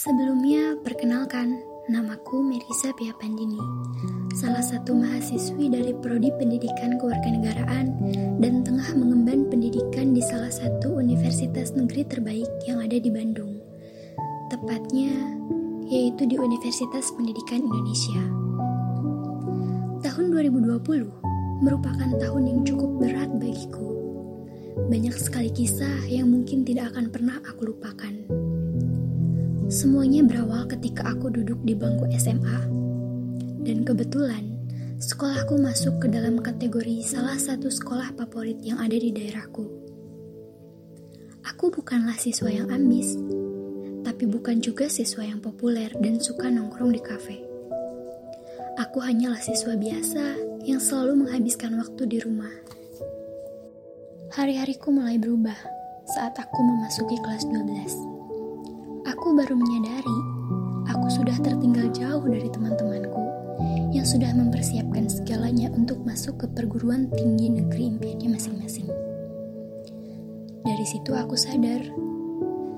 Sebelumnya, perkenalkan, namaku Merisa Pia Pandini, salah satu mahasiswi dari Prodi Pendidikan Kewarganegaraan dan tengah mengemban pendidikan di salah satu universitas negeri terbaik yang ada di Bandung. Tepatnya, yaitu di Universitas Pendidikan Indonesia. Tahun 2020 merupakan tahun yang cukup berat bagiku. Banyak sekali kisah yang mungkin tidak akan pernah aku lupakan. Semuanya berawal ketika aku duduk di bangku SMA. Dan kebetulan, sekolahku masuk ke dalam kategori salah satu sekolah favorit yang ada di daerahku. Aku bukanlah siswa yang ambis, tapi bukan juga siswa yang populer dan suka nongkrong di kafe. Aku hanyalah siswa biasa yang selalu menghabiskan waktu di rumah. Hari-hariku mulai berubah saat aku memasuki kelas 12 aku baru menyadari aku sudah tertinggal jauh dari teman-temanku yang sudah mempersiapkan segalanya untuk masuk ke perguruan tinggi negeri impiannya masing-masing. Dari situ aku sadar,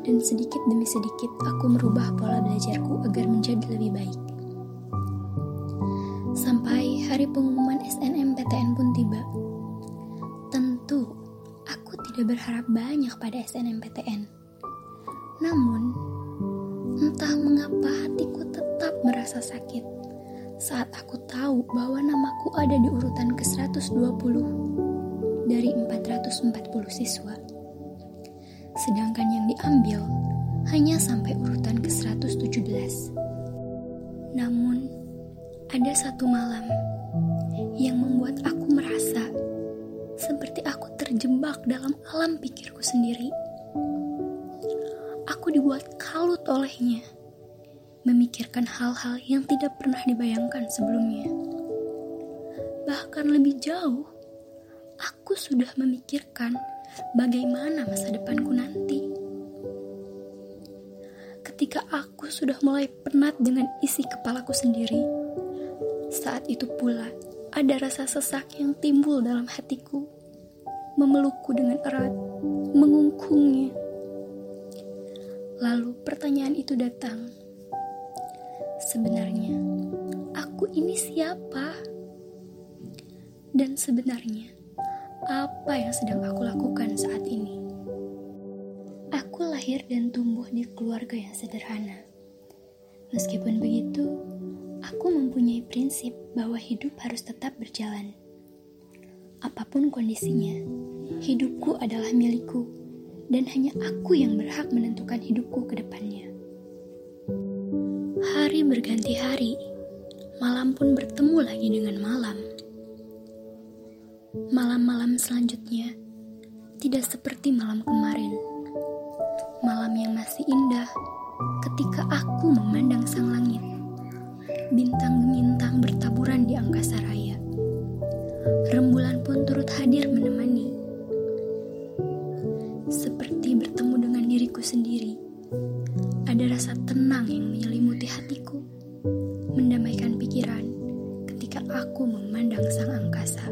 dan sedikit demi sedikit aku merubah pola belajarku agar menjadi lebih baik. Sampai hari pengumuman SNMPTN pun tiba. Tentu, aku tidak berharap banyak pada SNMPTN. Namun, Entah mengapa hatiku tetap merasa sakit saat aku tahu bahwa namaku ada di urutan ke-120 dari 440 siswa. Sedangkan yang diambil hanya sampai urutan ke-117. Namun, ada satu malam yang membuat aku merasa seperti aku terjebak dalam alam pikirku sendiri aku dibuat kalut olehnya, memikirkan hal-hal yang tidak pernah dibayangkan sebelumnya. Bahkan lebih jauh, aku sudah memikirkan bagaimana masa depanku nanti. Ketika aku sudah mulai penat dengan isi kepalaku sendiri, saat itu pula ada rasa sesak yang timbul dalam hatiku, memelukku dengan erat, mengungkungnya Lalu pertanyaan itu datang. Sebenarnya, aku ini siapa? Dan sebenarnya, apa yang sedang aku lakukan saat ini? Aku lahir dan tumbuh di keluarga yang sederhana. Meskipun begitu, aku mempunyai prinsip bahwa hidup harus tetap berjalan. Apa pun kondisinya, hidupku adalah milikku dan hanya aku yang berhak menentukan hidupku ke depannya. Hari berganti hari, malam pun bertemu lagi dengan malam. Malam-malam selanjutnya tidak seperti malam kemarin. Malam yang masih indah ketika aku memandang sang langit. Bintang-bintang bertaburan di angkasa raya. Rembulan pun turut hadir menemani aku memandang sang angkasa.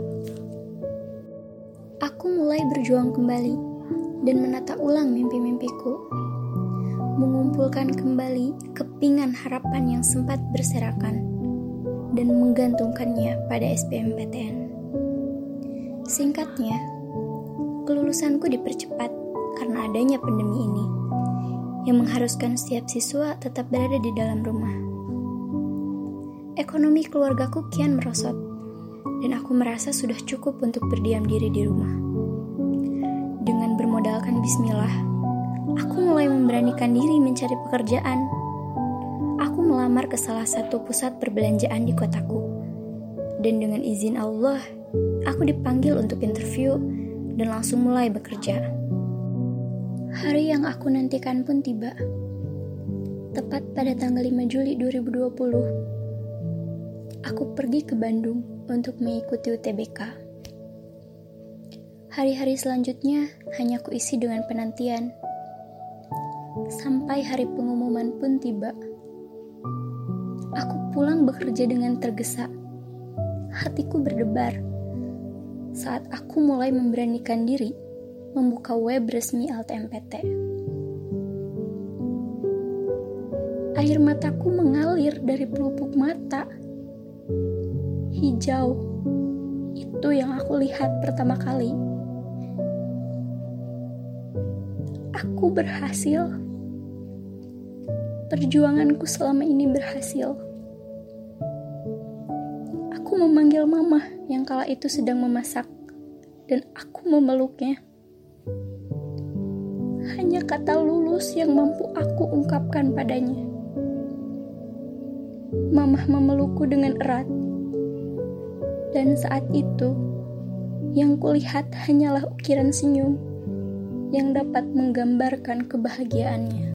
Aku mulai berjuang kembali dan menata ulang mimpi-mimpiku, mengumpulkan kembali kepingan harapan yang sempat berserakan dan menggantungkannya pada SBMPTN. Singkatnya, kelulusanku dipercepat karena adanya pandemi ini yang mengharuskan setiap siswa tetap berada di dalam rumah. Ekonomi keluargaku kian merosot, dan aku merasa sudah cukup untuk berdiam diri di rumah. Dengan bermodalkan bismillah, aku mulai memberanikan diri mencari pekerjaan. Aku melamar ke salah satu pusat perbelanjaan di kotaku. Dan dengan izin Allah, aku dipanggil untuk interview dan langsung mulai bekerja. Hari yang aku nantikan pun tiba. Tepat pada tanggal 5 Juli 2020, aku pergi ke Bandung untuk mengikuti UTBK. Hari-hari selanjutnya hanya aku isi dengan penantian. Sampai hari pengumuman pun tiba. Aku pulang bekerja dengan tergesa. Hatiku berdebar saat aku mulai memberanikan diri membuka web resmi LTMPT. Air mataku mengalir dari pelupuk mata. Hijau, itu yang aku lihat pertama kali. Aku berhasil. Perjuanganku selama ini berhasil. Aku memanggil mama yang kala itu sedang memasak, dan aku memeluknya. Hanya kata lulus yang mampu aku ungkapkan padanya. Mamah memelukku dengan erat, dan saat itu yang kulihat hanyalah ukiran senyum yang dapat menggambarkan kebahagiaannya.